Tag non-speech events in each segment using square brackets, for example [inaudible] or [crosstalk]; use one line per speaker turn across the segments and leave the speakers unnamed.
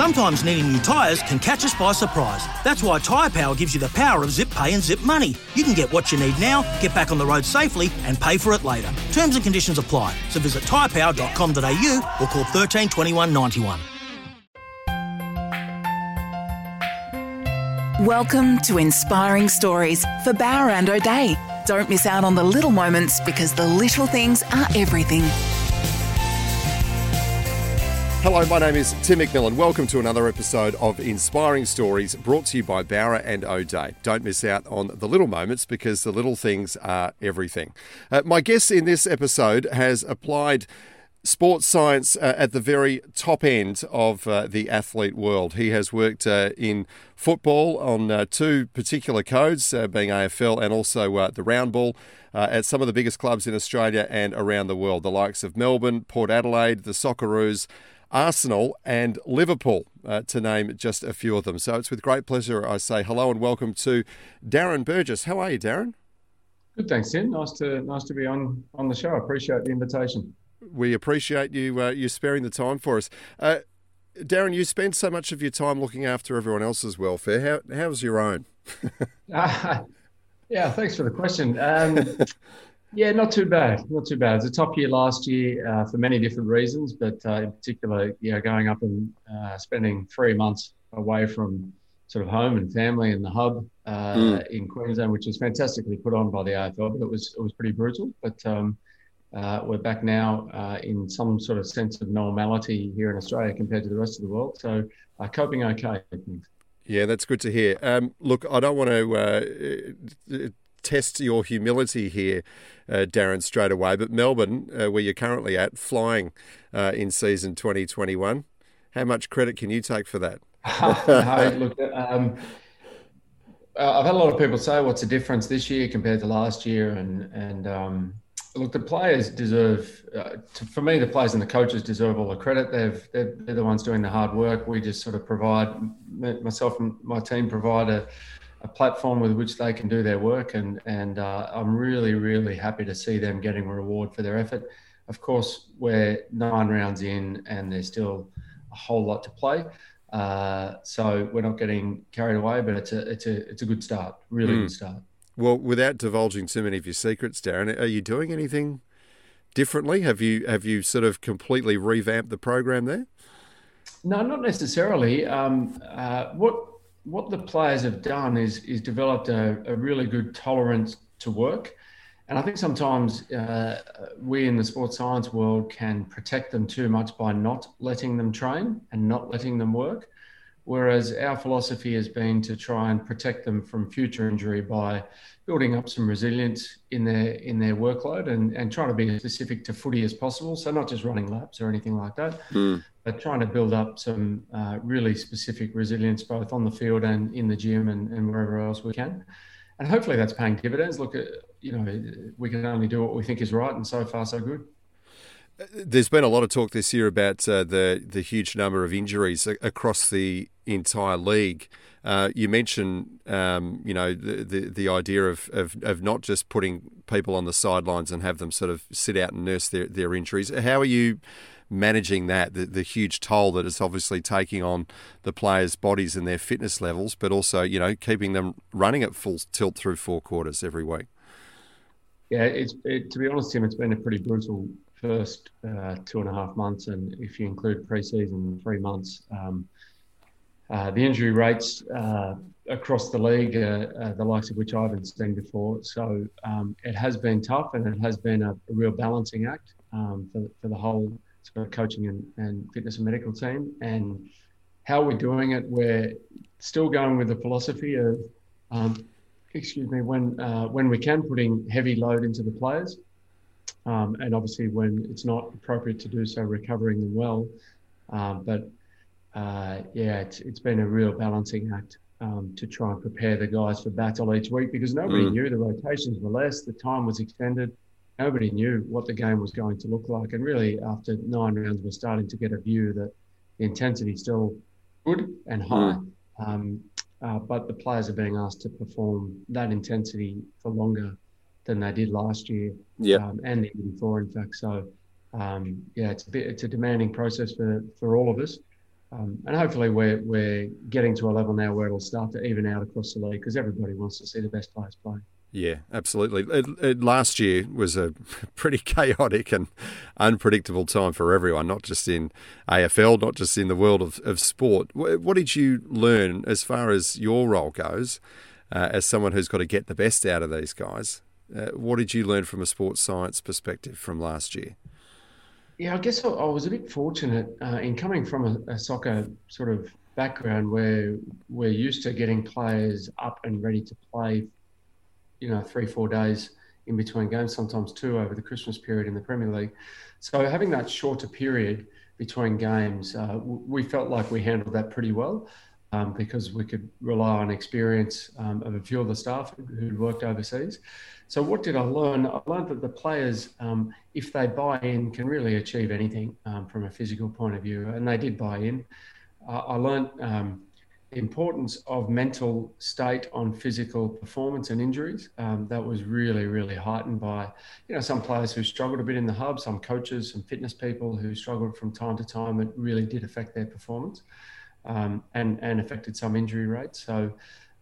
Sometimes needing new tyres can catch us by surprise. That's why Tyre Power gives you the power of zip pay and zip money. You can get what you need now, get back on the road safely, and pay for it later. Terms and conditions apply. So visit tyrepower.com.au or call 13 21 91.
Welcome to Inspiring Stories for Bowra and O'Dea. Don't miss out on the little moments because the little things are everything.
Hello, my name is Tim McMillan. Welcome to another episode of Inspiring Stories brought to you by Bowra and O'Dea. Don't miss out on the little moments because the little things are everything. Uh, my guest in this episode has applied sports science uh, at the very top end of uh, the athlete world. He has worked uh, in football on uh, two particular codes, uh, being AFL and also uh, the round ball. at some of the biggest clubs in Australia and around the world, the likes of Melbourne, Port Adelaide, the Socceroos, Arsenal and Liverpool, uh, to name just a few of them. So it's with great pleasure I say hello and welcome to Darren Burgess. How are you, Darren?
Good, thanks, Tim. Nice to nice to be on on the show. I appreciate the invitation.
We appreciate you uh, you sparing the time for us. Uh, Darren, you spend so much of your time looking after everyone else's welfare. How how's your own? [laughs] [laughs]
yeah, thanks for the question. Um, [laughs] Yeah, not too bad. Not too bad. It was a top year last year uh, for many different reasons, but uh, in particular, yeah, going up and uh, spending three months away from sort of home and family and the hub uh, mm. in Queensland, which was fantastically put on by the AFL, but it was it was pretty brutal. But um, uh, we're back now uh, in some sort of sense of normality here in Australia compared to the rest of the world. So coping okay.
Yeah, that's good to hear. Um, look, I don't want to test your humility here, uh, Darren, straight away. But Melbourne, uh, where you're currently at, flying uh, in season 2021, how much credit can you take for that? [laughs]
no, look, um, uh, I've had a lot of people say, "What's the difference this year compared to last year?" And and um, look, the players deserve. Uh, to, for me, the players and the coaches deserve all the credit. They've they're, they're, the ones doing the hard work. We just sort of provide myself and my team provide a a platform with which they can do their work. And, and uh, I'm really, really happy to see them getting a reward for their effort. Of course, we're nine rounds in and there's still a whole lot to play. Uh, so we're not getting carried away, but it's a, it's a, it's a good start, really mm. good start.
Well, without divulging too many of your secrets, Darren, are you doing anything differently? Have you have you sort of completely revamped the program there?
No, not necessarily. Um, uh, what what the players have done is is developed a, a really good tolerance to work. And I think sometimes uh, we in the sports science world can protect them too much by not letting them train and not letting them work. Whereas our philosophy has been to try and protect them from future injury by building up some resilience in their in their workload and, and trying to be as specific to footy as possible. So not just running laps or anything like that, mm. but trying to build up some uh, really specific resilience both on the field and in the gym and, and wherever else we can. And hopefully that's paying dividends. Look, at, you know, we can only do what we think is right, and so far so good.
There's been a lot of talk this year about uh, the the huge number of injuries across the entire league. Uh, you mentioned, um, you know, the, the, the idea of, of, of not just putting people on the sidelines and have them sort of sit out and nurse their, their injuries. How are you managing that, the, the huge toll that it's obviously taking on the players' bodies and their fitness levels, but also, you know, keeping them running at full tilt through four quarters every week?
Yeah, it's it, to be honest, Tim, it's been a pretty brutal first uh, two and a half months, and if you include preseason, three months. Um, uh, the injury rates uh, across the league, uh, the likes of which I haven't seen before. So um, it has been tough, and it has been a, a real balancing act um, for, for the whole sort of coaching and, and fitness and medical team. And how we're doing it, we're still going with the philosophy of, um, excuse me, when uh, when we can putting heavy load into the players, um, and obviously when it's not appropriate to do so, recovering them well. Um, but uh, yeah, it's, it's been a real balancing act um, to try and prepare the guys for battle each week because nobody
Mm.
knew the rotations were less, the time was extended. Nobody knew what the game was going to look like. And really, after nine rounds, we're starting to get a view that the intensity still good and high. Um, uh, but the players are being asked to perform that intensity for longer than they did last year
Yeah.
um, and the year before, in fact. So, um, yeah, it's a bit, it's a demanding process for, for all of us. Um, and hopefully we're, we're getting to a level now where it'll start to even out across the league because everybody wants to see the best players play.
Yeah, absolutely. It, it, last year was a [laughs] pretty chaotic and unpredictable time for everyone, not just in AFL, not just in the world of, of sport. What, what did you learn as far as your role goes, uh, as someone who's got to get the best out of these guys? Uh, what did you learn from a sports science perspective from last year?
Yeah, I guess I, was a bit fortunate uh, in coming from a, a soccer sort of background where we're used to getting players up and ready to play, you know, three, four days in between games, sometimes two over the Christmas period in the Premier League. So having that shorter period between games, uh, we felt like we handled that pretty well. Um, because we could rely on experience um, of a few of the staff who'd worked overseas. So, what did I learn? I learned that the players, um, if they buy in, can really achieve anything um, from a physical point of view, and they did buy in. Uh, I learned um, the importance of mental state on physical performance and injuries. Um, that was really, really heightened by, you know, some players who struggled a bit in the hub, some coaches, some fitness people who struggled from time to time. It really did affect their performance um, and, and affected some injury rates. So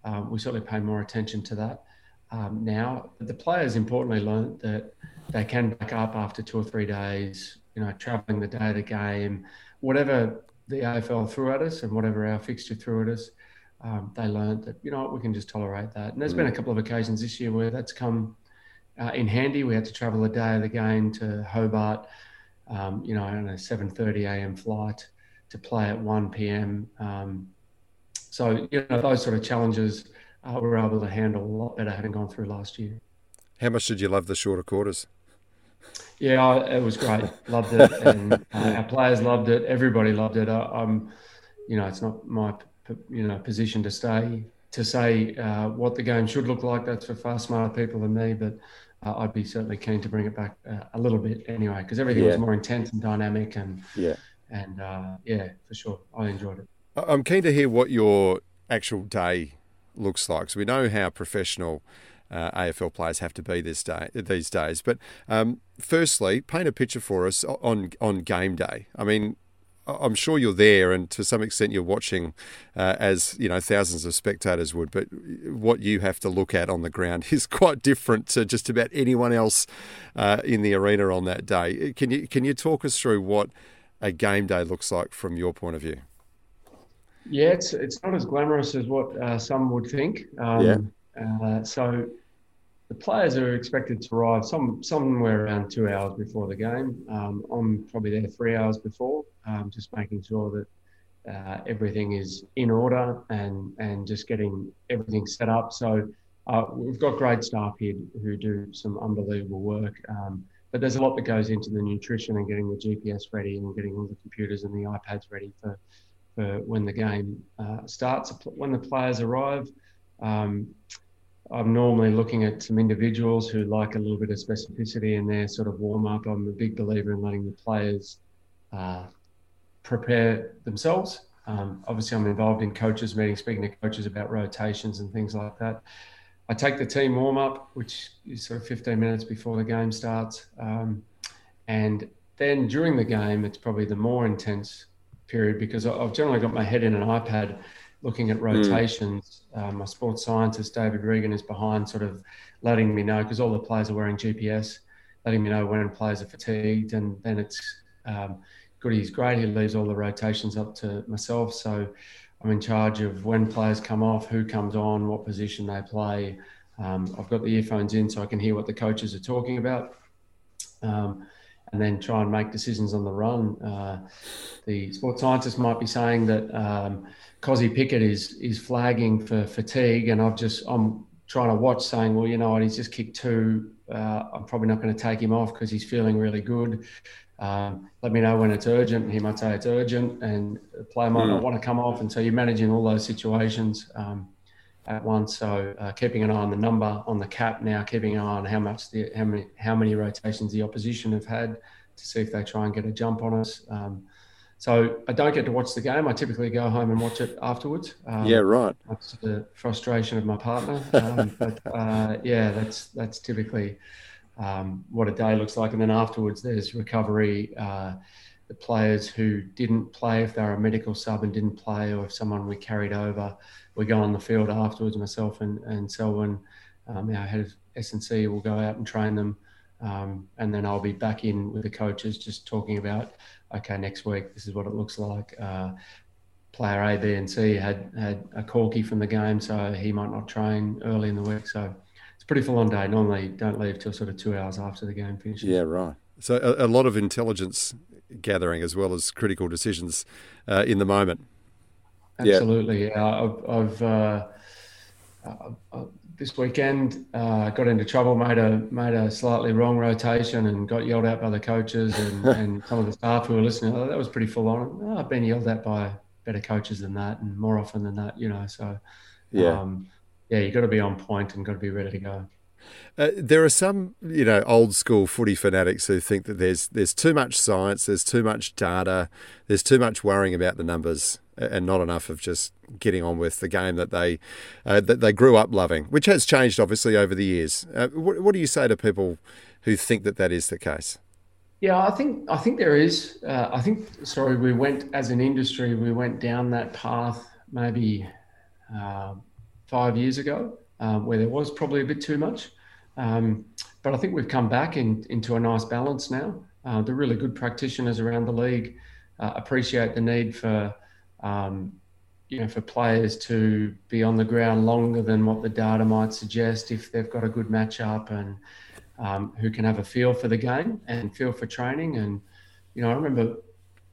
um, we certainly pay more attention to that um, now. The players importantly learned that they can back up after two or three days, you know, traveling the day of the game, whatever the AFL threw at us and whatever our fixture threw at us. Um, they learned that, you know we can just tolerate that. And there's been a couple of occasions this year where that's come uh, in handy. We had to travel the day of the game to Hobart, um, you know, on a 7.30 a.m. flight to play at 1 p.m. Um, so, you know, those sort of challenges uh, we were able to handle a lot better having gone through last year.
How much did you love the shorter quarters?
Yeah, I, it was great. [laughs] Loved it, and uh, our players loved it. Everybody loved it. I, I'm, you know, it's not my, you know, position to stay to say uh, what the game should look like. That's for far smarter people than me. But uh, I'd be certainly keen to bring it back uh, a little bit anyway, because everything
Yeah.
was more intense and dynamic, and
Yeah.
And uh, yeah, for sure, I enjoyed it.
I'm keen to hear what your actual day looks like. So we know how professional uh, AFL players have to be this day these days. But um, firstly, paint a picture for us on on game day. I mean, I'm sure you're there, and to some extent you're watching, uh, as you know, thousands of spectators would. But what you have to look at on the ground [laughs] is quite different to just about anyone else uh, in the arena on that day. Can you can you talk us through what a game day looks like from your point of view?
Yeah, it's it's not as glamorous as what uh, some would think. Um,
Yeah.
Uh, so the players are expected to arrive some somewhere around two hours before the game. Um, I'm probably there three hours before, um, just making sure that uh, everything is in order and and just getting everything set up. So uh, we've got great staff here who do some unbelievable work. Um, but there's a lot that goes into the nutrition and getting the GPS ready and getting all the computers and the iPads ready for for when the game uh, starts. When the players arrive, um, I'm normally looking at some individuals who like a little bit of specificity in their sort of warm up. I'm a big believer in letting the players uh, prepare themselves. Um, obviously, I'm involved in coaches' meetings, speaking to coaches about rotations and things like that. I take the team warm up, which is sort of 15 minutes before the game starts. Um, and then during the game, it's probably the more intense period because I've generally got my head in an iPad looking at rotations. Um, my sports scientist, David Regan, is behind sort of letting me know because all the players are wearing GPS, letting me know when players are fatigued. And then it's um, Goody's great. He leaves all the rotations up to myself. So I'm in charge of when players come off, who comes on, what position they play. Um, I've got the earphones in so I can hear what the coaches are talking about. Um, and then try and make decisions on the run. Uh, the sports scientist might be saying that um, Pickett is is flagging for fatigue, and I've just I'm trying to watch, saying, well, you know what, he's just kicked two uh, I'm probably not going to take him off because he's feeling really good. Um, let me know when it's urgent. He might say it's urgent, and the player might mm. not want to come off. And so you're managing all those situations um, at once. So uh, keeping an eye on the number on the cap now, keeping an eye on how much the how many how many rotations the opposition have had to see if they try and get a jump on us. Um, so I don't get to watch the game. I typically go home and watch it afterwards.
Um, yeah, right.
That's the frustration of my partner. Um, but uh, yeah, that's that's typically um, what a day looks like. And then afterwards, there's recovery. Uh, the players who didn't play, if they're a medical sub and didn't play, or if someone we carried over, we go on the field afterwards. Myself and and Selwyn, um, our head of S and C, will go out and train them. Um, and then I'll be back in with the coaches, just talking about, okay, next week this is what it looks like. Uh, player A, B, and C had had a corky from the game, so he might not train early in the week. So pretty full on day. Normally, don't leave till sort of two hours after the game finishes.
Yeah, right. So a, a lot of intelligence gathering as well as critical decisions uh, in the moment.
Absolutely. Yeah, I've, I've uh, uh, this weekend uh, got into trouble, made a made a slightly wrong rotation, and got yelled at by the coaches and, [laughs] and some of the staff who were listening. Oh, that was pretty full on. Oh, I've been yelled at by better coaches than that, and more often than that, you know. So
yeah. Um,
yeah, you've got to be on point and got to be ready to go.
Uh, there are some, you know, old school footy fanatics who think that there's there's too much science, there's too much data, there's too much worrying about the numbers, and not enough of just getting on with the game that they uh, that they grew up loving, which has changed obviously over the years. Uh, what, what, do you say to people who think that that is the case?
Yeah, I think I think there is. Uh, I think sorry, we went as an industry, we went down that path maybe uh, five years ago, uh, where there was probably a bit too much. Um, but I think we've come back in, into a nice balance now. Uh, the really good practitioners around the league uh, appreciate the need for, um, you know, for players to be on the ground longer than what the data might suggest if they've got a good matchup and um, who can have a feel for the game and feel for training. And you know, I remember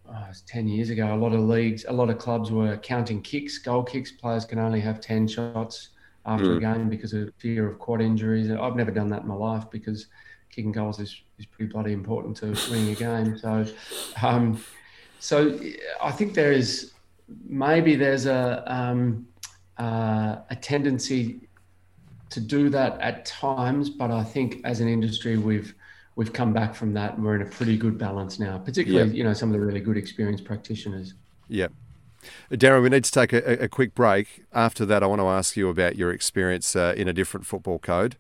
oh, 10 years ago, a lot of leagues, a lot of clubs were counting kicks, goal kicks. Players can only have 10 shots after mm. a game because of fear of quad injuries. I've never done that in my life because kicking goals is, is pretty bloody important to winning a game. So, um, so I think there is maybe there's a um, uh, a tendency to do that at times, but I think as an industry we've we've come back from that and we're in a pretty good balance now, particularly, you know, some of the really good experienced practitioners.
Yeah. Darren, we need to take a, a, quick break. After that, I want to ask you about your experience uh, in a different football code.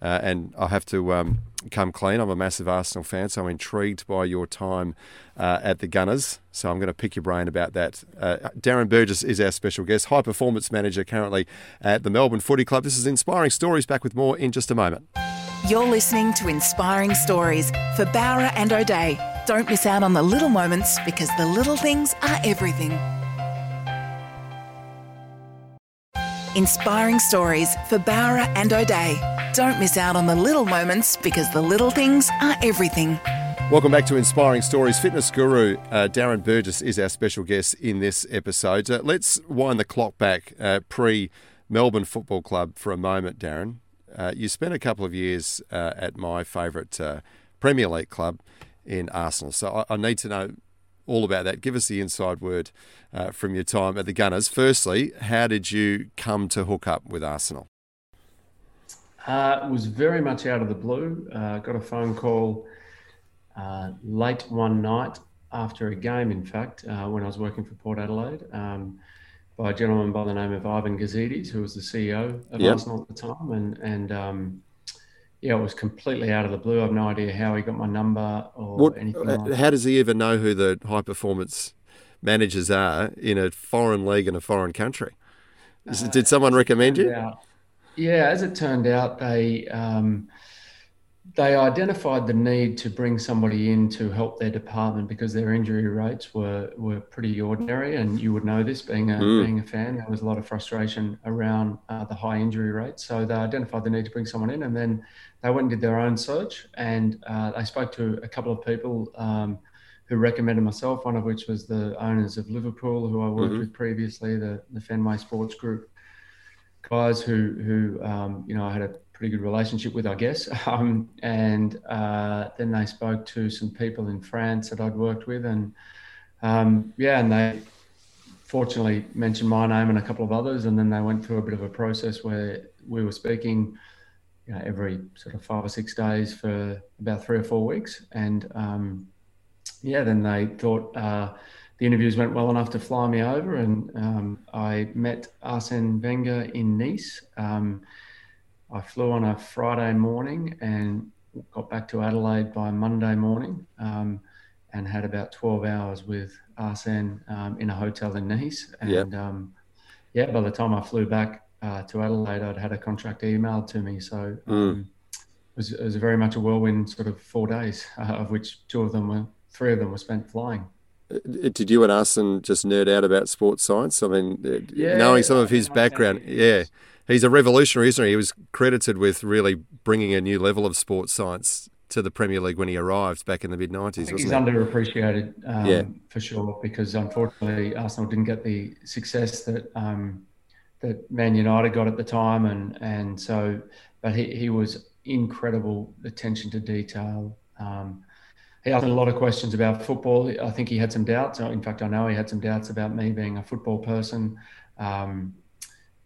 Uh, and I have to um, come clean. I'm a massive Arsenal fan, so I'm intrigued by your time uh, at the Gunners. So I'm going to pick your brain about that. Uh, Darren Burgess is our special guest, high performance manager currently at the Melbourne Footy Club. This is Inspiring Stories. Back with more in just a moment.
You're listening to Inspiring Stories for Bowra and O'Dea. Don't miss out on the little moments because the little things are everything. Inspiring Stories for Bowra and O'Dea. Don't miss out on the little moments because the little things are everything.
Welcome back to Inspiring Stories. Fitness guru uh, Darren Burgess is our special guest in this episode. Uh, let's wind the clock back uh, pre Melbourne Football Club for a moment, Darren. Uh, you spent a couple of years uh, at my favourite uh, Premier League club in Arsenal. So I, I, need to know all about that. Give us the inside word from your time at the Gunners. Firstly, how did you come to hook up with Arsenal?
Uh, it was very much out of the blue. Uh, got a phone call late one night after a game, in fact, when I was working for Port Adelaide. Um, by a gentleman by the name of Ivan Gazidis, who was the CEO of yep. Arsenal at the time, and and um, yeah, it was completely out of the blue. I have no idea how he got my number or what, anything. Uh, like
how does he even know who the high performance managers are in a foreign league in a foreign country? Uh, did someone recommend you?
Out, yeah, as it turned out, they. Um, they identified the need to bring somebody in to help their department because their injury rates were, were pretty ordinary, and you would know this being a mm. being a fan. There was a lot of frustration around uh, the high injury rates, so they identified the need to bring someone in, and then they went and did their own search, and uh, they spoke to a couple of people um, who recommended myself. One of which was the owners of Liverpool, who I worked mm-hmm. with previously, the the Fenway Sports Group guys who who um, you know I had a pretty good relationship with, I guess. [laughs] Um, and uh, then they spoke to some people in France that I'd worked with, and um, yeah, and they fortunately mentioned my name and a couple of others, and then they went through a bit of a process where we were speaking. You know, every sort of five or six days for about three or four weeks, and um, yeah, then they thought uh, the interviews went well enough to fly me over, and um, I met Arsene Wenger in Nice. Um, I flew on a Friday morning and got back to Adelaide by Monday morning, um, and had about twelve hours with Arsene um, in a hotel in Nice. And yep. Um, yeah, by the time I flew back uh, to Adelaide, I'd had a contract emailed to me, so. Mm. It was, it was, very much a whirlwind sort of four days, uh, [laughs] of which two of them were, three of them were spent flying.
Uh, did you and Arsene just nerd out about sports science? I mean, uh, yeah, knowing some of his background, yeah, he's a revolutionary, isn't he? He was credited with really bringing a new level of sports science to the Premier League when he arrived back in the mid '90s.
He's underappreciated, um, yeah. for sure, because unfortunately Arsenal didn't get the success that um, that Man United got at the time, and and so, but he he was incredible attention to detail. Um, he asked a lot of questions about football. I think he had some doubts. In fact, I know he had some doubts about me being a football person. Um,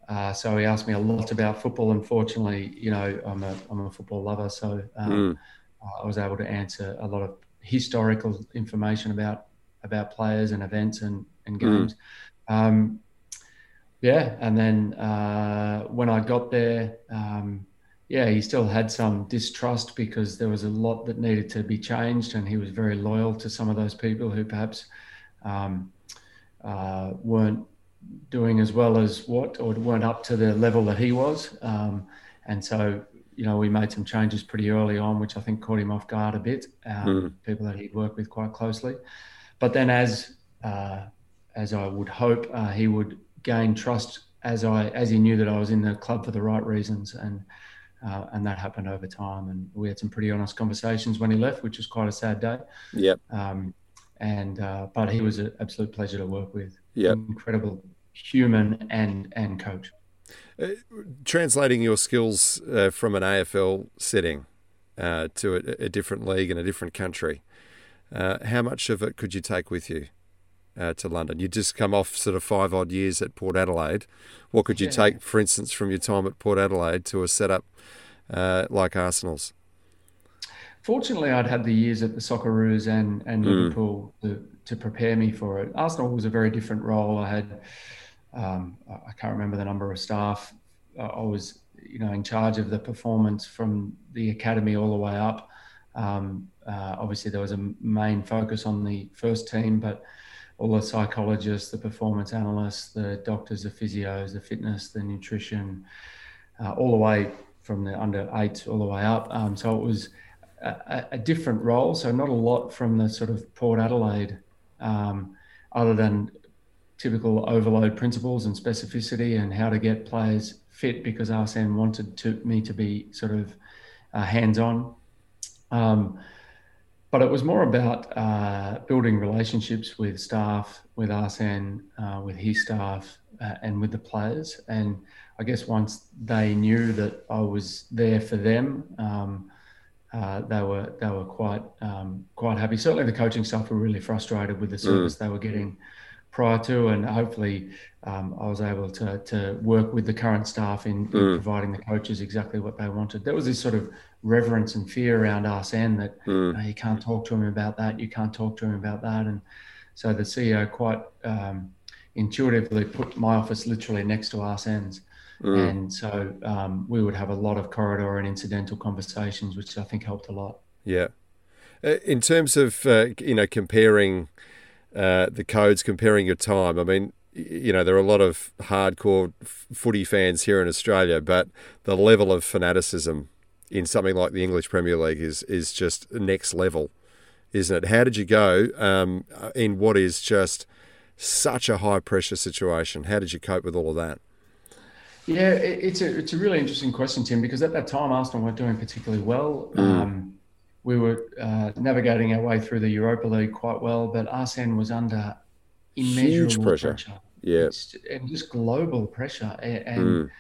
uh, so he asked me a lot about football. Unfortunately, you know, I'm a, I'm a football lover, so um, mm. I was able to answer a lot of historical information about about players and events and, and hmm. games. Mm. Um, yeah, and then uh, when I got there, um, yeah, he still had some distrust because there was a lot that needed to be changed, and he was very loyal to some of those people who perhaps um, uh, weren't doing as well as what or weren't up to the level that he was. Um, and so, you know, we made some changes pretty early on, which I think caught him off guard a bit. Um, mm. People that he'd worked with quite closely, but then as uh, as I would hope, uh, he would gain trust as I as he knew that I was in the club for the right reasons and uh, and that happened over time. And we had some pretty honest conversations when he left, which was quite a sad day.
Yeah.
Um, and uh, but he was an absolute pleasure to work with.
Yeah.
Incredible human and and coach.
Uh, translating your skills uh, from an AFL setting uh, to a, a, different league in a different country, uh, how much of it could you take with you? Uh, to London. You just come off sort of five odd years at Port Adelaide. What could you yeah. take, for instance, from your time at Port Adelaide to a setup uh, like Arsenal's?
Fortunately, I'd had the years at the Socceroos and, and mm. Liverpool to, to prepare me for it. Arsenal was a very different role. I had, um, I can't remember the number of staff. I was, you know, in charge of the performance from the academy all the way up. Um, uh, obviously, there was a main focus on the first team, but all the psychologists, the performance analysts, the doctors, the physios, the fitness, the nutrition, uh, all the way from the under eight all the way up. Um, so it was a, a, different role. So not a lot from the sort of Port Adelaide, um, other than typical overload principles and specificity and how to get players fit because Arsene wanted to, me to be sort of uh, hands on. Um, but it was more about uh, building relationships with staff, with Arsene, uh, with his staff, uh, and with the players. And I guess once they knew that I was there for them, um, uh, they were they were quite um, quite happy. Certainly, the coaching staff were really frustrated with the service mm. they were getting prior to, and hopefully, um, I was able to to work with the current staff in, in mm. providing the coaches exactly what they wanted. There was this sort of reverence and fear around Arsene that mm. you, know, you, can't talk to him about that, you can't talk to him about that. And so the CEO quite um, intuitively put my office literally next to Arsene's. Mm. And so um, we would have a lot of corridor and incidental conversations, which I think helped a lot.
Yeah. Uh, in terms of, uh, you know, comparing uh, the codes, comparing your time, I mean, you know, there are a lot of hardcore footy fans here in Australia, but the level of fanaticism in something like the English Premier League is is just next level, isn't it? How did you go um, in what is just such a high pressure situation? How did you cope with all of that?
Yeah, it's a it's a really interesting question, Tim, because at that time Arsenal weren't doing particularly well. Mm. Um, we were uh, navigating our way through the Europa League quite well, but Arsene was under immeasurable Huge pressure. pressure.
Yeah,
and just global pressure, and. Mm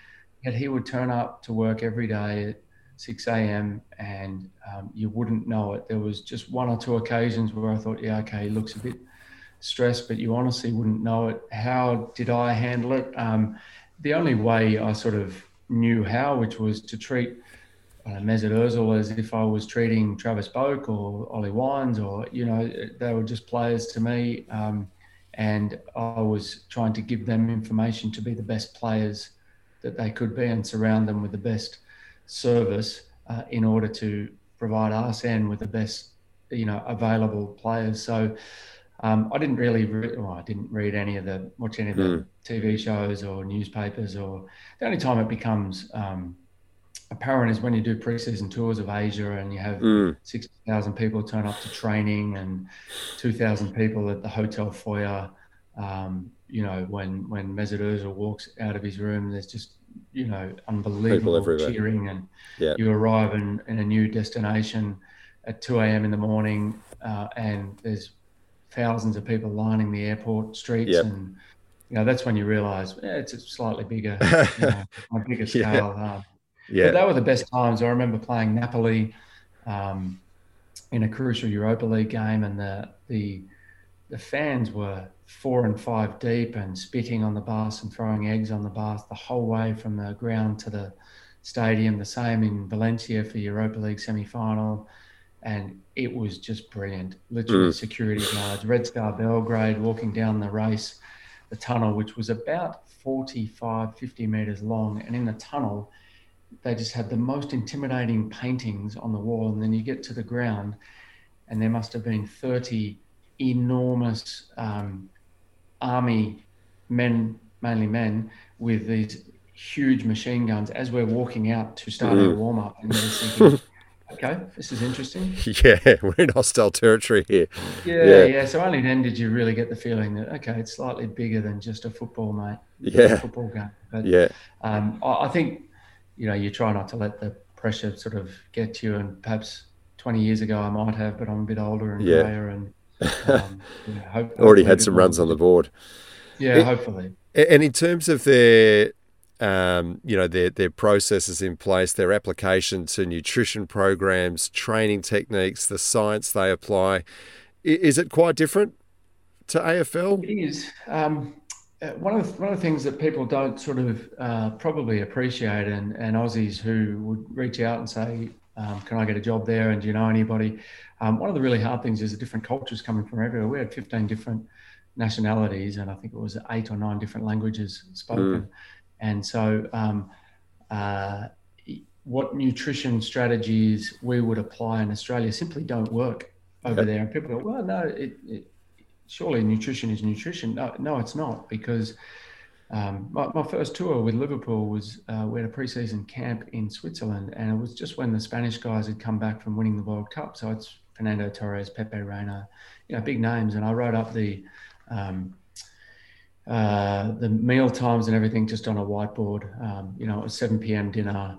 yet he would turn up to work every day at 6 a.m. and um, you wouldn't know it. There was just one or two occasions where I thought, yeah, okay, he looks a bit stressed, but you honestly wouldn't know it. How did I handle it? Um, the only way I sort of knew how, which was to treat uh, Mesut Ozil as if I was treating Travis Boak or Ollie Wines, or you know, they were just players to me, um, and I was trying to give them information to be the best players that they could be and surround them with the best service uh, in order to provide Arsene with the best, you know, available players. So. Um, I didn't really, re- well, I didn't read any of the, watch any of the mm. TV shows or newspapers. Or the only time it becomes um, apparent is when you do preseason tours of Asia and you have mm. 60,000 people turn up to training and 2,000 people at the hotel foyer. Um, you know, when when Mesut Ozil walks out of his room, there's just you know unbelievable cheering, and yeah. you arrive in, in a new destination at 2 a.m. in the morning, uh, and there's thousands of people lining the airport streets, yep. and you know that's when you realise yeah, it's a slightly bigger, [laughs] you know, on a bigger scale. yeah. Uh, yeah. But they were the best times. I remember playing Napoli um, in a crucial Europa League game, and the the the fans were four and five deep and spitting on the bus and throwing eggs on the bus the whole way from the ground to the stadium. The same in Valencia for Europa League semi final. And it was just brilliant. Literally, mm. security guards, Red Star Belgrade walking down the race, the tunnel, which was about 45, 50 meters long. And in the tunnel, they just had the most intimidating paintings on the wall. And then you get to the ground, and there must have been 30 enormous um, army men, mainly men, with these huge machine guns as we're walking out to start mm. our warm up. And they're thinking, [laughs] okay, this is interesting. [laughs]
Yeah, we're in hostile territory here.
Yeah, yeah, yeah, So only then did you really get the feeling that okay, it's slightly bigger than just a football, mate.
Yeah,
football game. But
yeah,
um, I, I think you know, you try not to let the pressure sort of get to you. And perhaps 20 years ago, I might have, but I'm a bit older and yeah. grayer and um, [laughs]
you know, already had some runs on the board.
Yeah, it, hopefully.
And in terms of their, um, you know, their their processes in place, their application to nutrition programs, training techniques, the science they apply, is it quite different to AFL?
It is. Um, one of the, one of the things that people don't sort of uh, probably appreciate, and, and Aussies who would reach out and say, um, "Can I get a job there?" and do you know anybody? Um, one of the really hard things is the different cultures coming from everywhere. We had 15 different nationalities, and I think it was eight or nine different languages spoken. Mm. And so, um, uh, what nutrition strategies we would apply in Australia simply don't work over there. And people go, "Well, no, it, it surely nutrition is nutrition. No, no, it's not because um, my, my, first tour with Liverpool was uh, we had a preseason camp in Switzerland, and it was just when the Spanish guys had come back from winning the World Cup. So it's Fernando Torres, Pepe Reina, you know, big names. And I wrote up the um, uh, the meal times and everything just on a whiteboard. Um, you know, it was 7 p.m. dinner,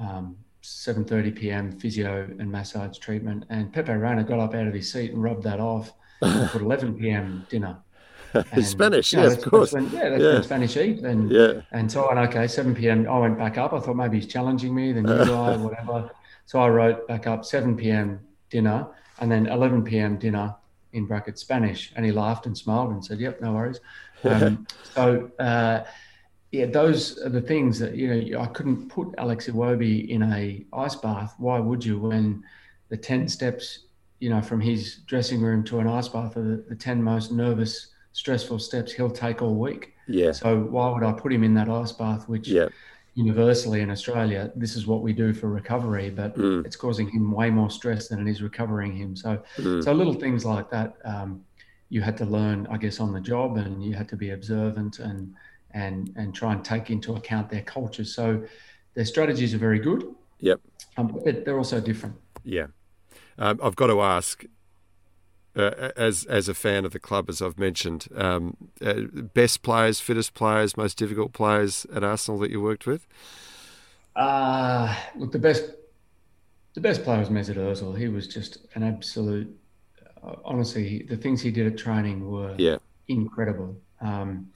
7:30 um, p.m. physio and massage treatment, and Pepe Reina got up out of his seat and rubbed that off for 11 p.m. dinner. [laughs]
And, Spanish, you know, yes, of course.
When, yeah, that's yeah. when Spanish eat. And, yeah. and so on, okay, 7 p.m. I went back up. I thought maybe he's challenging me, the new [laughs] guy, whatever. So I wrote back up 7 p.m. dinner and then 11 p.m. dinner in brackets Spanish. And he laughed and smiled and said, yep, no worries. [laughs] Um, so, uh, yeah, those are the things that, you know, I couldn't put Alex Iwobi in a ice bath. Why would you when the 10 steps you know, from his dressing room to an ice bath are the, the 10 most nervous, stressful steps he'll take all week.
Yeah.
So why would I put him in that ice bath, which
yeah.
universally in Australia, this is what we do for recovery, but mm. it's causing him way more stress than it is recovering him. So, mm. so little things like that, um, you had to learn, I guess, on the job and you had to be observant and, and, and try and take into account their cultures. So their strategies are very good.
Yep.
Um, but they're also different.
Yeah. Um, I've got to ask, uh, as as a fan of the club, as I've mentioned, um, uh, best players, fittest players, most difficult players at Arsenal that you worked with.
Uh, look, the best the best player was Mesut Ozil. He was just an absolute. Uh, honestly, the things he did at training were
yeah.
incredible. Um,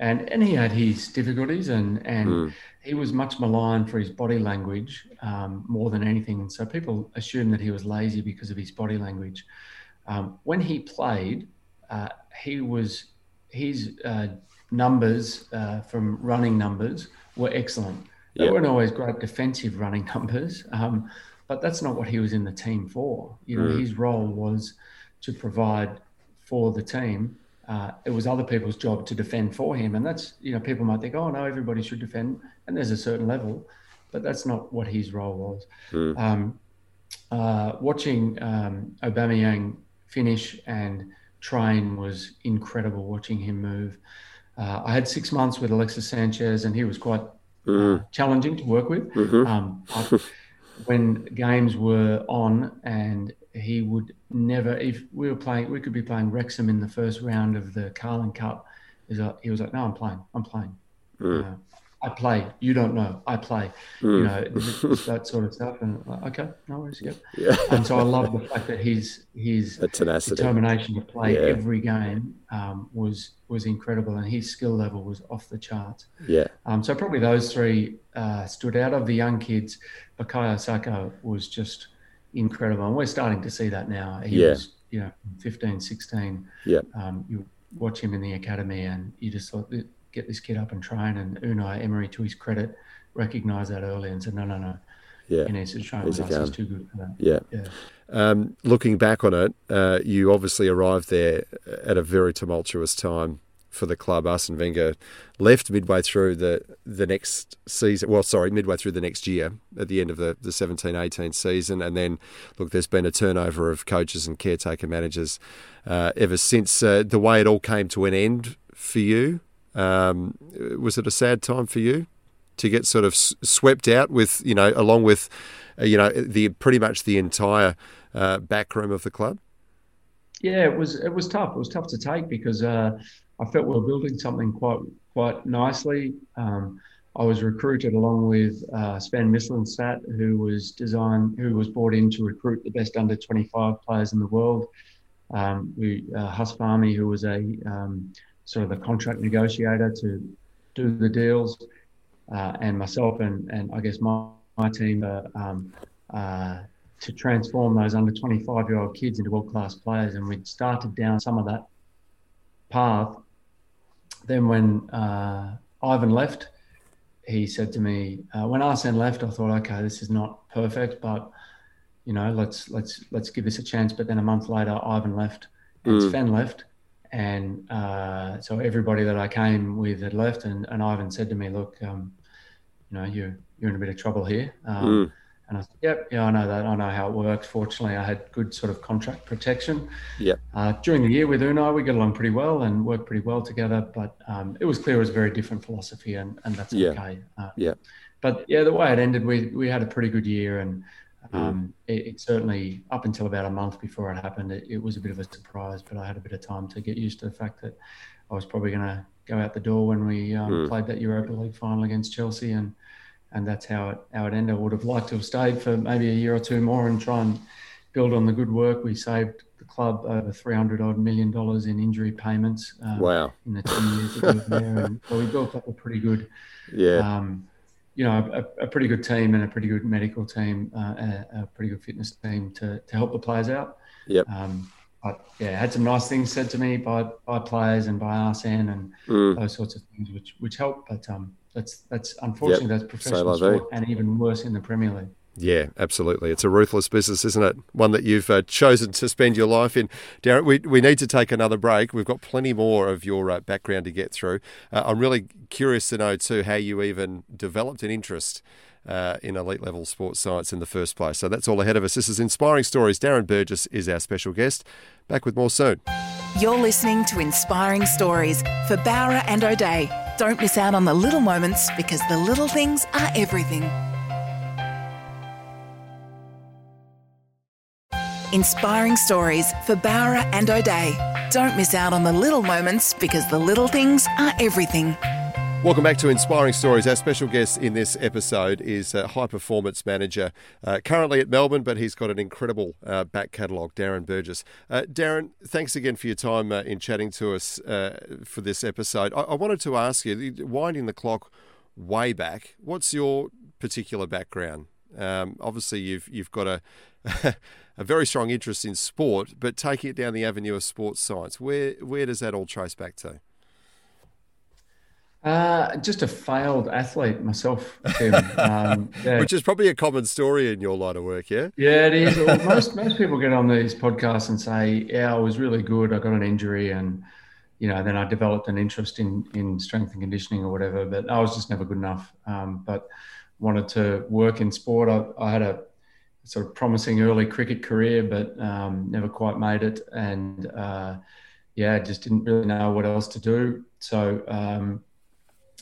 and and he had his difficulties, and and mm. he was much maligned for his body language um, more than anything. And So people assumed that he was lazy because of his body language. Um, when he played, uh, he was his uh, numbers uh, from running numbers were excellent. They yep. weren't always great defensive running [laughs] numbers, um, but that's not what he was in the team for. You know, mm. his role was to provide for the team uh, it was other people's job to defend for him. And that's, you know, people might think, oh, no, everybody should defend. And there's a certain level, but that's not what his role was. Mm. Um, uh, watching um, Aubameyang finish and train was incredible watching him move. Uh, I had six months with Alexis Sanchez, and he was quite mm. challenging to work with. Mm-hmm. Um, when games were on and he would never, if we were playing, we could be playing Wrexham in the first round of the Carling Cup. He was like, no, I'm playing. I'm playing. Mm. I play. You don't know. I play. Mm. You know that sort of stuff. And like, okay, no worries. Yep. Yeah. And so I love the fact that his his determination to play yeah. every game um, was was incredible, and his skill level was off the charts.
Yeah.
Um, so probably those three uh, stood out of the young kids. Bukayo Saka was just incredible. And we're starting to see that now. He yeah. was, you know, 15, 16.
Yeah.
Um, you watch him in the academy and you just thought, get this kid up and train. And Unai Emery, to his credit, recognised that early and said, no, no, no.
Yeah.
He needs to train with us. He's too good for that.
Yeah.
yeah.
Um, looking back on it, uh, you obviously arrived there at a very tumultuous time for the club. Arsene Wenger left midway through the the next season. Well, sorry, midway through the next year at the end of the, the 17 18 season. And then, look, there's been a turnover of coaches and caretaker managers uh, ever since. Uh, the way it all came to an end for you, um, was it a sad time for you to get sort of swept out with, you know, along with, uh, you know, the pretty much the entire uh, backroom of the club?
Yeah, it was it was tough. It was tough to take because uh, I felt we were building something quite quite nicely. Um, I was recruited along with uh, Sven Mislintat, who was designed, who was brought in to recruit the best under 25 players in the world. Um, we uh, Huss Fahmy, who was a um, sort of the contract negotiator to do the deals, uh, and myself and and I guess my my team um, uh, to transform those under 25 year old kids into world class players, and we started down some of that path then when uh, Ivan left, he said to me, uh, when Arsene left, I thought, okay, this is not perfect, but you know, let's let's let's give this a chance. But then a month later, Ivan left, and mm. Sven left, and uh, so everybody that I came with had left, and, and Ivan said to me, look, um, you know, you're you're in a bit of trouble here. Um, mm. And I said, yep, yeah, I know that. I know how it works. Fortunately, I had good sort of contract protection.
Yeah.
Uh, during the year with Unai, we got along pretty well and worked pretty well together. But um, it was clear it was a very different philosophy, and, and that's
yeah.
okay.
Uh, yeah.
But yeah, the way it ended, we we had a pretty good year, and um, mm. it, it, certainly up until about a month before it happened, it, it, was a bit of a surprise. But I had a bit of time to get used to the fact that I was probably going to go out the door when we um, mm. played that Europa League final against Chelsea, and and that's how it how it ended. I would have liked to have stayed for maybe a year or two more and try and build on the good work. We saved the club over three hundred odd million dollars in injury payments.
Um, wow!
In the two years that we were there, and so we built up a pretty good,
yeah,
um, you know, a, a, pretty good team and a pretty good medical team, uh, a, a, pretty good fitness team to to help the players out.
Yep.
Um, but yeah, had some nice things said to me by by players and by Arsene and mm. those sorts of things, which which helped. But um, that's that's unfortunately yep. that's professional sport and even worse in the Premier League.
Yeah, absolutely. It's a ruthless business, isn't it? One that you've uh, chosen to spend your life in. Darren, we, we need to take another break. We've got plenty more of your uh, background to get through. Uh, I'm really curious to know, too, how you even developed an interest uh, in elite level sports science in the first place. So that's all ahead of us. This is Inspiring Stories. Darren Burgess is our special guest. Back with more soon.
You're listening to Inspiring Stories for Bowra and O'Dea. Don't miss out on the little moments because the little things are everything. Inspiring stories for Bowra and O'Dea. Don't miss out on the little moments because the little things are everything.
Welcome back to Inspiring Stories. Our special guest in this episode is a high performance manager, uh, currently at Melbourne, but he's got an incredible uh, back catalogue, Darren Burgess. Uh, Darren, thanks again for your time uh, in chatting to us uh, for this episode. I-, I wanted to ask you, winding the clock way back, what's your particular background? Um, obviously, you've you've got a [laughs] a very strong interest in sport, but taking it down the avenue of sports science, where where does that all trace back to?
Uh, just a failed athlete myself, Tim. [laughs] Um,
yeah. Which is probably a common story in your line of work, yeah.
Yeah, it is. Well, [laughs] most most people get on these podcasts and say, "Yeah, I was really good. I got an injury, and you know, then I developed an interest in in strength and conditioning or whatever." But I was just never good enough. Um, but wanted to work in sport. I, I, had a sort of promising early cricket career, but um, never quite made it, and uh, yeah, just didn't really know what else to do. So um,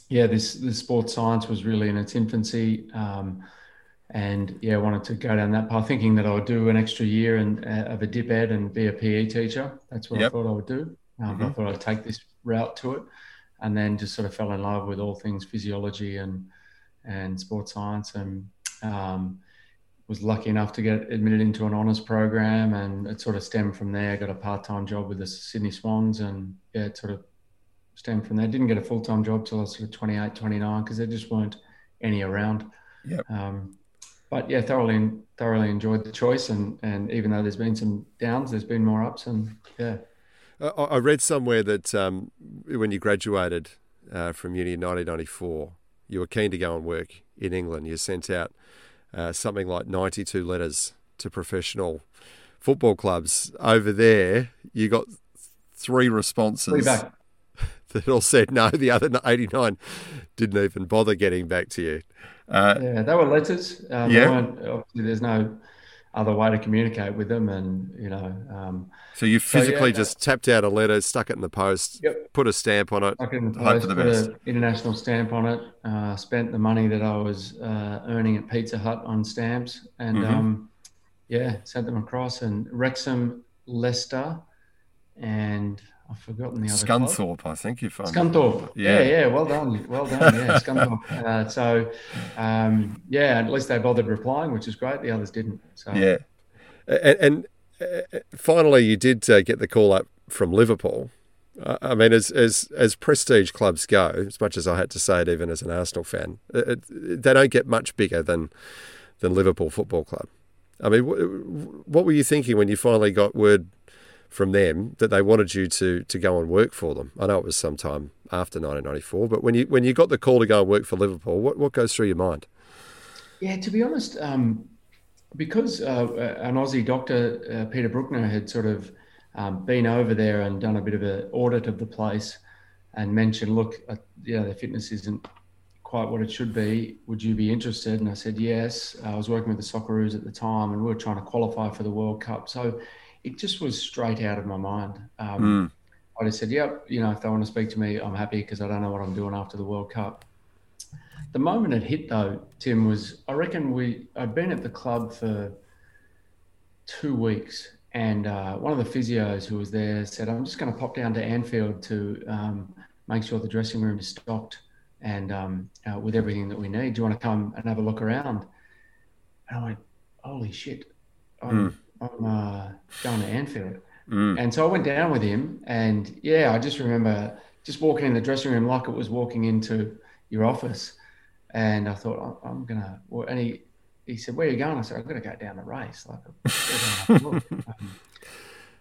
yeah, this this sports science was really in its infancy, um, and yeah, I wanted to go down that path, thinking that I would do an extra year and uh, of a dip ed and be a PE teacher. That's what yep. I thought I would do. Um, mm-hmm. I thought I'd take this route to it, and then just sort of fell in love with all things physiology and and sports science, and um, was lucky enough to get admitted into an honours program, and it sort of stemmed from there. I got a part time job with the Sydney Swans, and yeah, it sort of stemmed from there. Didn't get a full time job till I was sort of 28, 29 because there just weren't any around.
Yep.
Um, but yeah, thoroughly thoroughly enjoyed the choice, and and even though there's been some downs, there's been more ups, and yeah.
I read somewhere that um, when you graduated uh, from uni in 1994, you were keen to go and work in England. You sent out uh, something like 92 letters to professional football clubs over there. You got three responses that all said no. The other 89 didn't even bother getting back to you.
Uh, yeah, they were letters. Um, yeah. obviously, there's no other way to communicate with them, and you know. Um,
so you physically so, yeah, just tapped out a letter, stuck it in the post,
yep.
put a stamp on it,
stuck it in the post, put an international stamp on it. Uh, spent the money that I was uh, earning at Pizza Hut on stamps, and mm-hmm. um, yeah, sent them across. And Wrexham, Leicester, and I've forgotten the other
Scunthorpe, club. I think you found
Scunthorpe. Yeah. yeah, yeah, well done, well done. Yeah, [laughs] Scunthorpe. Uh, so, um, yeah, at least they bothered replying, which is great. The others didn't. So
yeah, and, and uh, finally, you did uh, get the call up from Liverpool. Uh, I mean, as as as prestige clubs go, as much as I had to say it, even as an Arsenal fan, it, it, they don't get much bigger than than Liverpool Football Club. I mean, what were you thinking when you finally got word from them that they wanted you to to go and work for them. I know it was sometime after 1994, but when you when you got the call to go and work for Liverpool, what what goes through your mind?
Yeah, to be honest, um, because uh, an Aussie doctor, uh, Peter Brukner, had sort of um, been over there and done a bit of an audit of the place and mentioned, look, uh, yeah, the fitness isn't quite what it should be. Would you be interested? And I said yes. I was working with the Socceroos at the time, and we were trying to qualify for the World Cup. So it just was straight out of my mind. Um, mm. I just said, "Yep, you know, if they want to speak to me, I'm happy because I don't know what I'm doing after the World Cup." The moment it hit, though, Tim was I reckon we I'd been at the club for two weeks, and uh, one of the physios who was there said, "I'm just going to pop down to Anfield to um, make sure the dressing room is stocked and um, uh, with everything that we need. Do you want to come and have a look around?" And I went, "Holy shit!" Mm I'm uh, going to Anfield. Mm. And so I went down with him, and yeah, I just remember just walking in the dressing room like it was walking into your office. And I thought, I'm gonna. Well, And he he said, "Where are you going?" I said, "I'm gonna go down the race." Like, [laughs] um,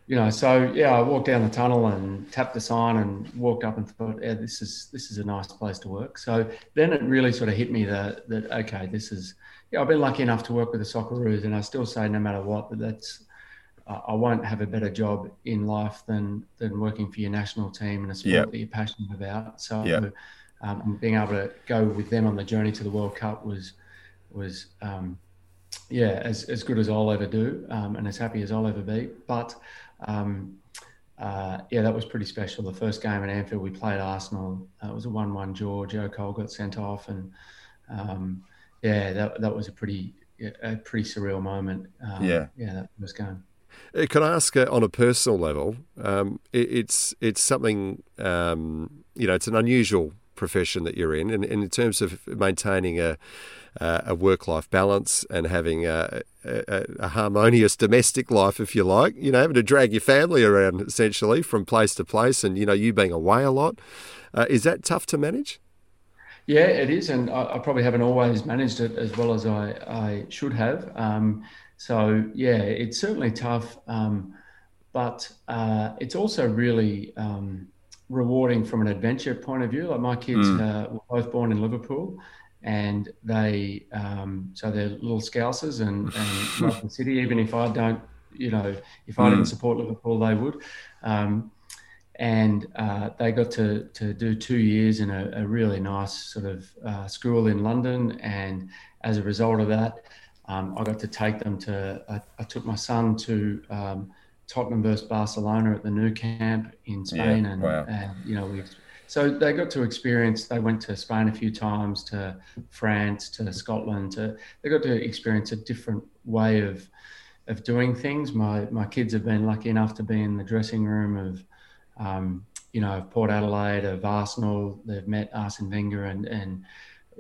you know, so yeah, I walked down the tunnel and tapped the sign and walked up and thought, "Yeah, this is this is a nice place to work." So then it really sort of hit me that that okay, this is yeah, I've been lucky enough to work with the Socceroos, and I still say no matter what that that's uh, I won't have a better job in life than than working for your national team and a sport yep. that you're passionate about. So, yep. um, being able to go with them on the journey to the World Cup was was um, yeah as as good as I'll ever do, um, and as happy as I'll ever be. But um, uh, yeah, that was pretty special. The first game at Anfield, we played Arsenal. Uh, it was a one-one draw. Joe Cole got sent off, and um, yeah, that that was a pretty a pretty surreal moment. Um, yeah, yeah, that was going.
Uh, can I ask uh, on a personal level? Um, it, it's it's something um, you know. It's an unusual profession that you're in, and, and in terms of maintaining a uh, a work life balance and having a, a, a, harmonious domestic life, if you like. You know, having to drag your family around essentially from place to place, and you know, you being away a lot. Uh, is that tough to manage?
Yeah, it is, and I, I, probably haven't always managed it as well as I, I should have. Um, so yeah, it's certainly tough, um, but uh, it's also really um, rewarding from an adventure point of view. Like my kids mm. uh, were both born in Liverpool, and they um, so they're little Scousers and, and [laughs] love the city. Even if I don't, you know, if I mm. didn't support Liverpool, they would. Um, and uh, they got to to do two years in a, a really nice sort of uh, school in London, and as a result of that, um, I got to take them to. I, I took my son to. Um, Tottenham versus Barcelona at the Nou Camp in Spain, yeah, and, wow. and you know we so they got to experience. They went to Spain a few times, to France, to Scotland. To they got to experience a different way of of doing things. My my kids have been lucky enough to be in the dressing room of, um, you know, Port Adelaide, of Arsenal. They've met Arsene Wenger, and and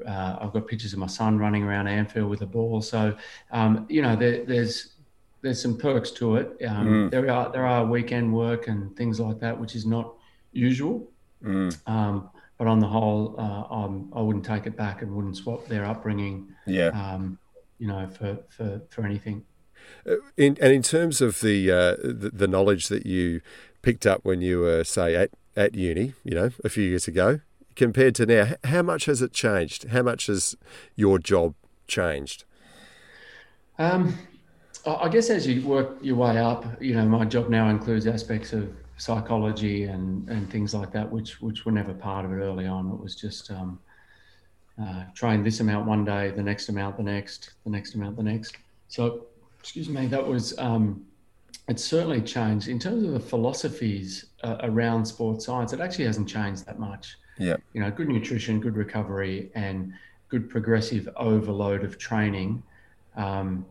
uh, I've got pictures of my son running around Anfield with a ball. So, um, you know, there, there's there's some perks to it. Um, mm. There are there are weekend work and things like that, which is not usual. Mm. Um, but on the whole, uh, um, I wouldn't take it back and wouldn't swap their upbringing.
Yeah.
Um, you know, for for for anything.
Uh, in, and in terms of the, uh, the, the knowledge that you picked up when you were, say, at at uni, you know, a few years ago, compared to now, how much has it changed? How much has your job changed?
Um, I guess as you work your way up, you know, my job now includes aspects of psychology and, and things like that, which which were never part of it early on. It was just um, uh, train this amount one day, the next amount the next, the next amount the next. So, excuse me, that was um, it's certainly changed in terms of the philosophies uh, around sports science. It actually hasn't changed that much.
Yeah,
you know, good nutrition, good recovery, and good progressive overload of training. Um,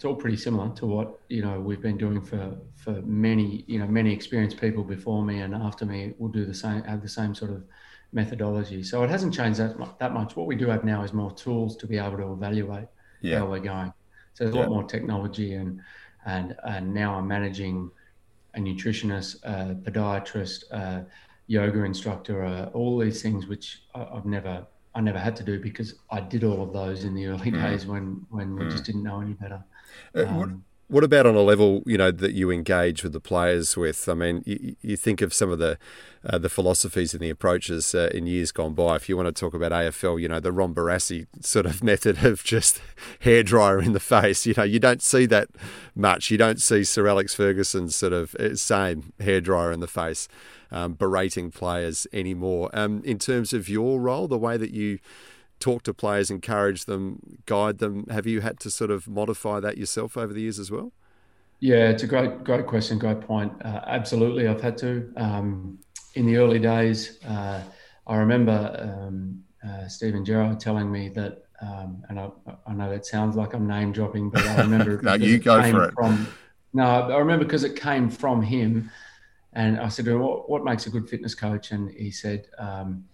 it's all pretty similar to what you know we've been doing for for many you know many experienced people before me and after me will do the same have the same sort of methodology. So it hasn't changed that much, that much. What we do have now is more tools to be able to evaluate yeah. how we're going. So there's a yeah. lot more technology and and and now I'm managing a nutritionist, a podiatrist, a yoga instructor, uh, all these things which I've never I never had to do because I did all of those in the early mm. days when when mm. we just didn't know any better.
Uh, um, what, what about on a level you know that you engage with the players with? I mean, you, you think of some of the uh, the philosophies and the approaches uh, in years gone by. If you want to talk about AFL, you know the Ron Barassi sort of [laughs] method of just [laughs] hair dryer in the face. You know, you don't see that much. You don't see Sir Alex Ferguson's sort of uh, same hair dryer in the face. Um, berating players anymore. Um, in terms of your role, the way that you talk to players, encourage them, guide them? Have you had to sort of modify that yourself over the years as well?
Yeah, it's a great, great question, great point. Uh, absolutely, I've had to. Um, in the early days, uh, I remember um, uh, Steven Gerrard telling me that, um, and I, I, know that sounds like I'm name dropping, but I remember. [laughs]
no, you go for it.
From, no, I remember because it came from him, and I said, "What, what makes a good fitness coach?" And he said, um,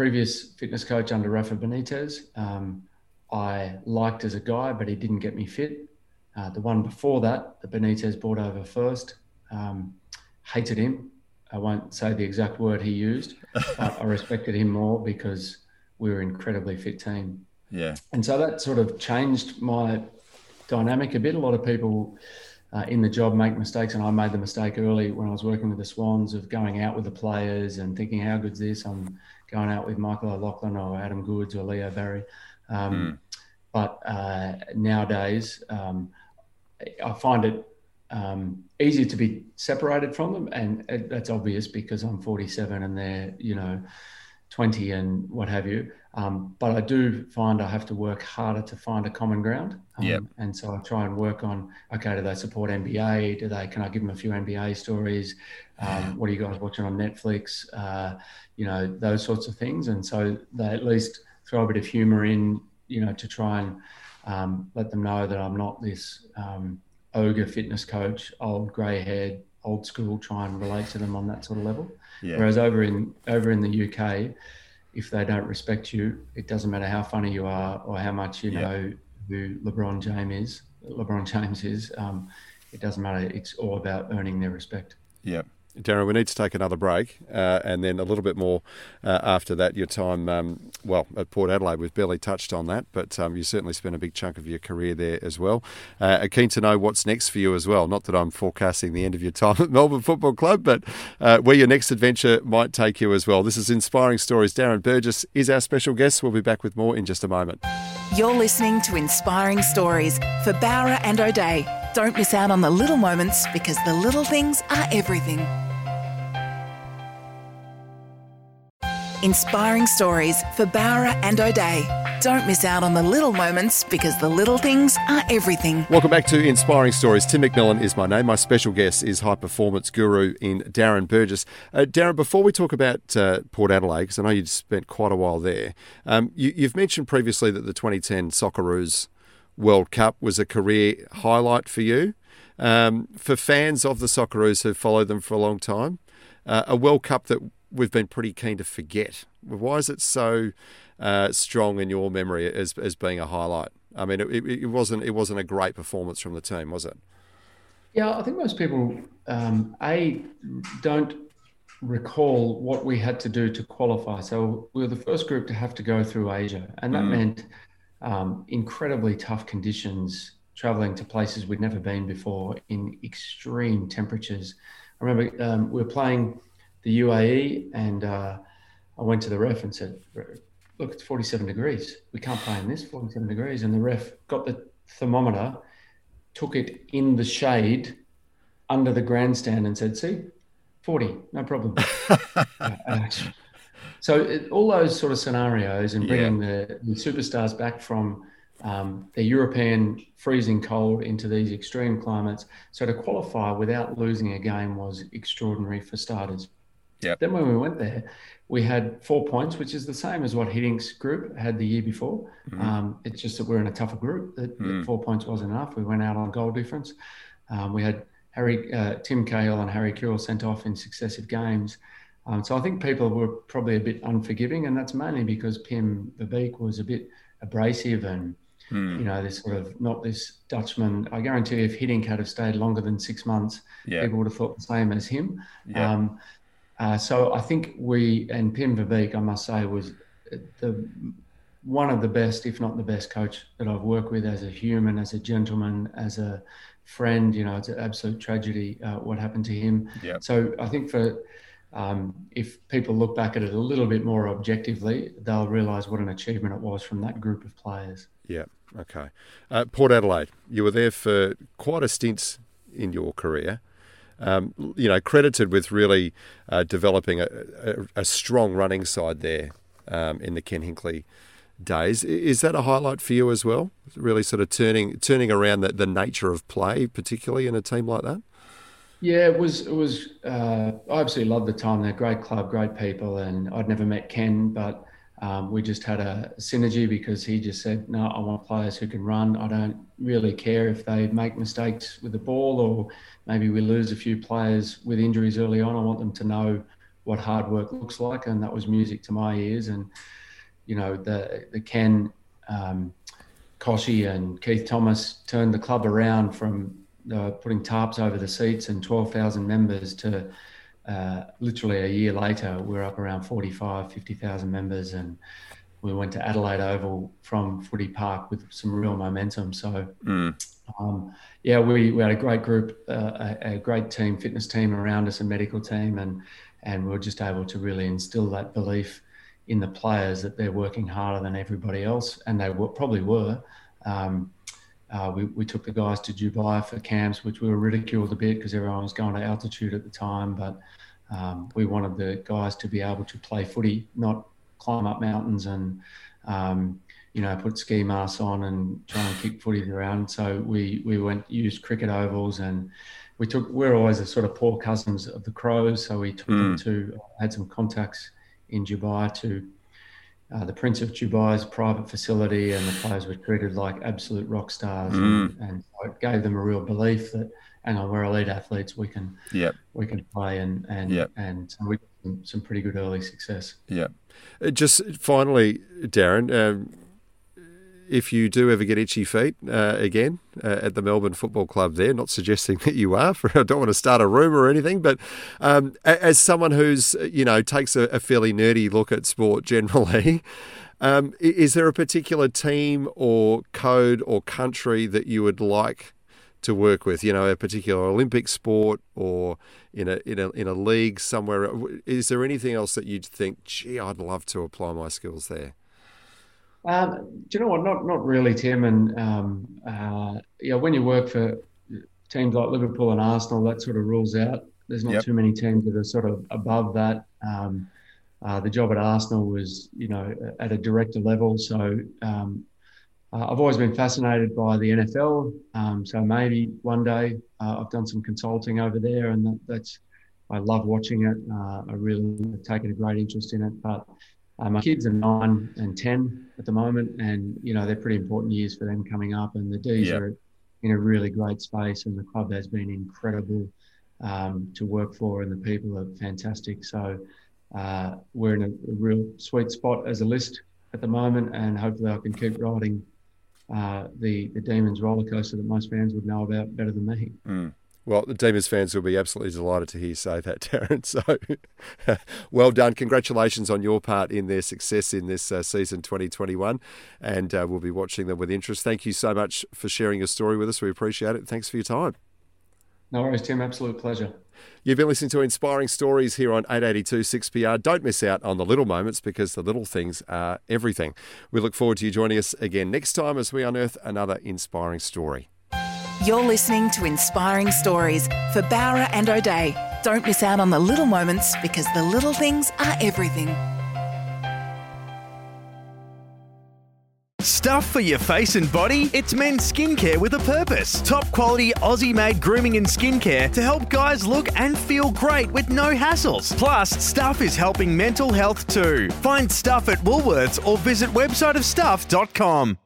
previous fitness coach under Rafa Benitez, um, I liked as a guy, but he didn't get me fit. Uh, the one before that, the Benitez brought over first, um, hated him. I won't say the exact word he used, [laughs] but I respected him more because we were an incredibly fit team.
Yeah.
And so that sort of changed my dynamic a bit. A lot of people uh, in the job make mistakes, and I made the mistake early when I was working with the Swans of going out with the players and thinking, "How good's this?" I'm going out with Michael O'Loughlin or Adam Goodes or Leo Barry. Um, mm. But uh, nowadays, um, I find it um, easier to be separated from them, and that's obvious because I'm 47 and they're you know 20 and what have you. Um, but I do find I have to work harder to find a common ground.
Um.
And so I try and work on okay, do they support NBA? Do they? Can I give them a few NBA stories? Um, what are you guys watching on Netflix? Uh, you know those sorts of things. And so they at least throw a bit of humour in, you know, to try and um, let them know that I'm not this um, ogre fitness coach, old grey haired, old school, try and relate to them on that sort of level.
Yeah.
Whereas over in over in the UK, if they don't respect you, it doesn't matter how funny you are or how much you
Yeah.
know who LeBron James is. LeBron James is. Um, it doesn't matter. It's all about earning their respect.
Yeah. Darren, we need to take another break uh, and then a little bit more uh, after that. Your time, um, well, at Port Adelaide, we've barely touched on that, but um, you certainly spent a big chunk of your career there as well. Uh, keen to know what's next for you as well. Not that I'm forecasting the end of your time [laughs] at Melbourne Football Club, but uh, where your next adventure might take you as well. This is Inspiring Stories. Darren Burgess is our special guest. We'll be back with more in just a moment.
You're listening to Inspiring Stories for Bowra and O'Dea. Don't miss out on the little moments because the little things are everything. Inspiring Stories for Bowra and O'Dea. Don't miss out on the little moments because the little things are everything.
Welcome back to Inspiring Stories. Tim McMillan is my name. My special guest is high performance guru in Darren Burgess. Uh, Darren, before we talk about uh, Port Adelaide, because I know you spent quite a while there, um, you, you've mentioned previously that the 2010 Socceroos World Cup was a career highlight for you. Um, for fans of the Socceroos who've followed them for a long time, uh, a World Cup that we've been pretty keen to forget. Why is it so uh, strong in your memory as, as being a highlight? I mean, it, it, it wasn't it wasn't a great performance from the team, was it?
Yeah, I think most people, um, A, don't recall what we had to do to qualify. So we were the first group to have to go through Asia, and that meant um, incredibly tough conditions, traveling to places we'd never been before in extreme temperatures. I remember um, we were playing the UAE, and uh, I went to the ref and said, "Look, it's 47 degrees. We can't play in this 47 degrees." And the ref got the thermometer, took it in the shade under the grandstand, and said, "See, 40, no problem." [laughs] Uh, so it, all those sort of scenarios and bringing the, the superstars back from um, the European freezing cold into these extreme climates. So to qualify without losing a game was extraordinary for starters.
Yep.
Then when we went there, we had four points, which is the same as what Hiddink group had the year before. Um, it's just that we're in a tougher group. That, that four points wasn't enough. We went out on goal difference. Um, we had Harry, uh, Tim Cahill, and Harry Kewell sent off in successive games. Um, so I think people were probably a bit unforgiving, and that's mainly because Pim Verbeek was a bit abrasive and you know this sort of not this Dutchman. I guarantee you, if Hiddink had have stayed longer than six months,
Yeah.
people would have thought the same as him.
Yeah.
Um, uh, so I think we and Pim Verbeek, I must say, was the one of the best, if not the best, coach that I've worked with as a human, as a gentleman, as a friend. You know, it's an absolute tragedy uh, what happened to him.
Yep.
So I think for um, if people look back at it a little bit more objectively, they'll realise what an achievement it was from that group of players.
Yeah. Okay. Uh, Port Adelaide, you were there for quite a stint in your career. Um, you know, credited with really uh, developing a, a, a strong running side there um, in the Ken Hinkley days. Is that a highlight for you as well? Really, sort of turning turning around the, the nature of play, particularly in a team like that.
Yeah, it was. It was. Uh, I absolutely loved the time there. Great club, great people, and I'd never met Ken, but um, we just had a synergy because he just said, "No, I want players who can run. I don't really care if they make mistakes with the ball or maybe we lose a few players with injuries early on. I want them to know what hard work looks like." And that was music to my ears. And you know, the the Ken. Um, Kochie and Keith Thomas turned the club around from uh, putting tarps over the seats and 12,000 members to uh, literally a year later, we're up around 45, 50,000 members. And we went to Adelaide Oval from Footy Park with some real momentum. So, um, yeah, we, we had a great group, uh, a, a great team, fitness team around us, a medical team, and, and we were just able to really instill that belief in the players that they're working harder than everybody else. And they were, probably were. Um, uh, we, we took the guys to Dubai for camps, which we were ridiculed a bit because everyone was going to altitude at the time. But um, we wanted the guys to be able to play footy, not climb up mountains and, um, you know, put ski masks on and try and kick footies around. So we, we went, used cricket ovals and we took, we're always a sort of poor cousins of the Crows. So we took them to, had some contacts in Dubai to uh, the Prince of Dubai's private facility, and the players were treated like absolute rock stars, mm. and, and so it gave them a real belief that, hang on, we're elite athletes, we can,
yep.
we can play, and and
yep.
and we some, some pretty good early success.
Yeah. Uh, just finally, Darren, um, if you do ever get itchy feet uh, again uh, at the Melbourne Football Club, there, not suggesting [laughs] that you are, for, I don't want to start a rumour or anything, but um, as someone who's, you know, takes a, a fairly nerdy look at sport generally, [laughs] um, is there a particular team or code or country that you would like to work with? You know, a particular Olympic sport or in a in a in a league somewhere. Is there anything else that you'd think, gee, I'd love to apply my skills there?
Um, do you know what? Not not really, Tim. And um, uh, yeah, when you work for teams like Liverpool and Arsenal, that sort of rules out. There's not yep. too many teams that are sort of above that. Um, uh, the job at Arsenal was, you know, at a director level. So um, uh, I've always been fascinated by the NFL. Um, so maybe one day uh, I've done some consulting over there, and that, that's I love watching it. Uh, I really have taken a great interest in it. But uh, my kids are nine and ten at the moment, and you know they're pretty important years for them coming up. And the D's yep. are in a really great space, and the club has been incredible um, to work for, and the people are fantastic. So uh, we're in a, a, real sweet spot as a list at the moment, and hopefully I can keep riding uh, the the Demons roller coaster that most fans would know about better than me.
Mm. Well, the Demons fans will be absolutely delighted to hear you say that, [laughs] Darren. So, [laughs] well done. Congratulations on your part in their success in this uh, season 2021. And uh, we'll be watching them with interest. Thank you so much for sharing your story with us. We appreciate it. Thanks for your time.
No worries, Tim. Absolute pleasure.
You've been listening to Inspiring Stories here on 882 6PR. Don't miss out on the little moments because the little things are everything. We look forward to you joining us again next time as we unearth another inspiring story.
You're listening to Inspiring Stories for Bowra and O'Dea. Don't miss out on the little moments because the little things are everything.
Stuff for your face and body? It's men's skincare with a purpose. Top quality Aussie made grooming and skincare to help guys look and feel great with no hassles. Plus, Stuff is helping mental health too. Find Stuff at Woolworths or visit websiteofstuff.com.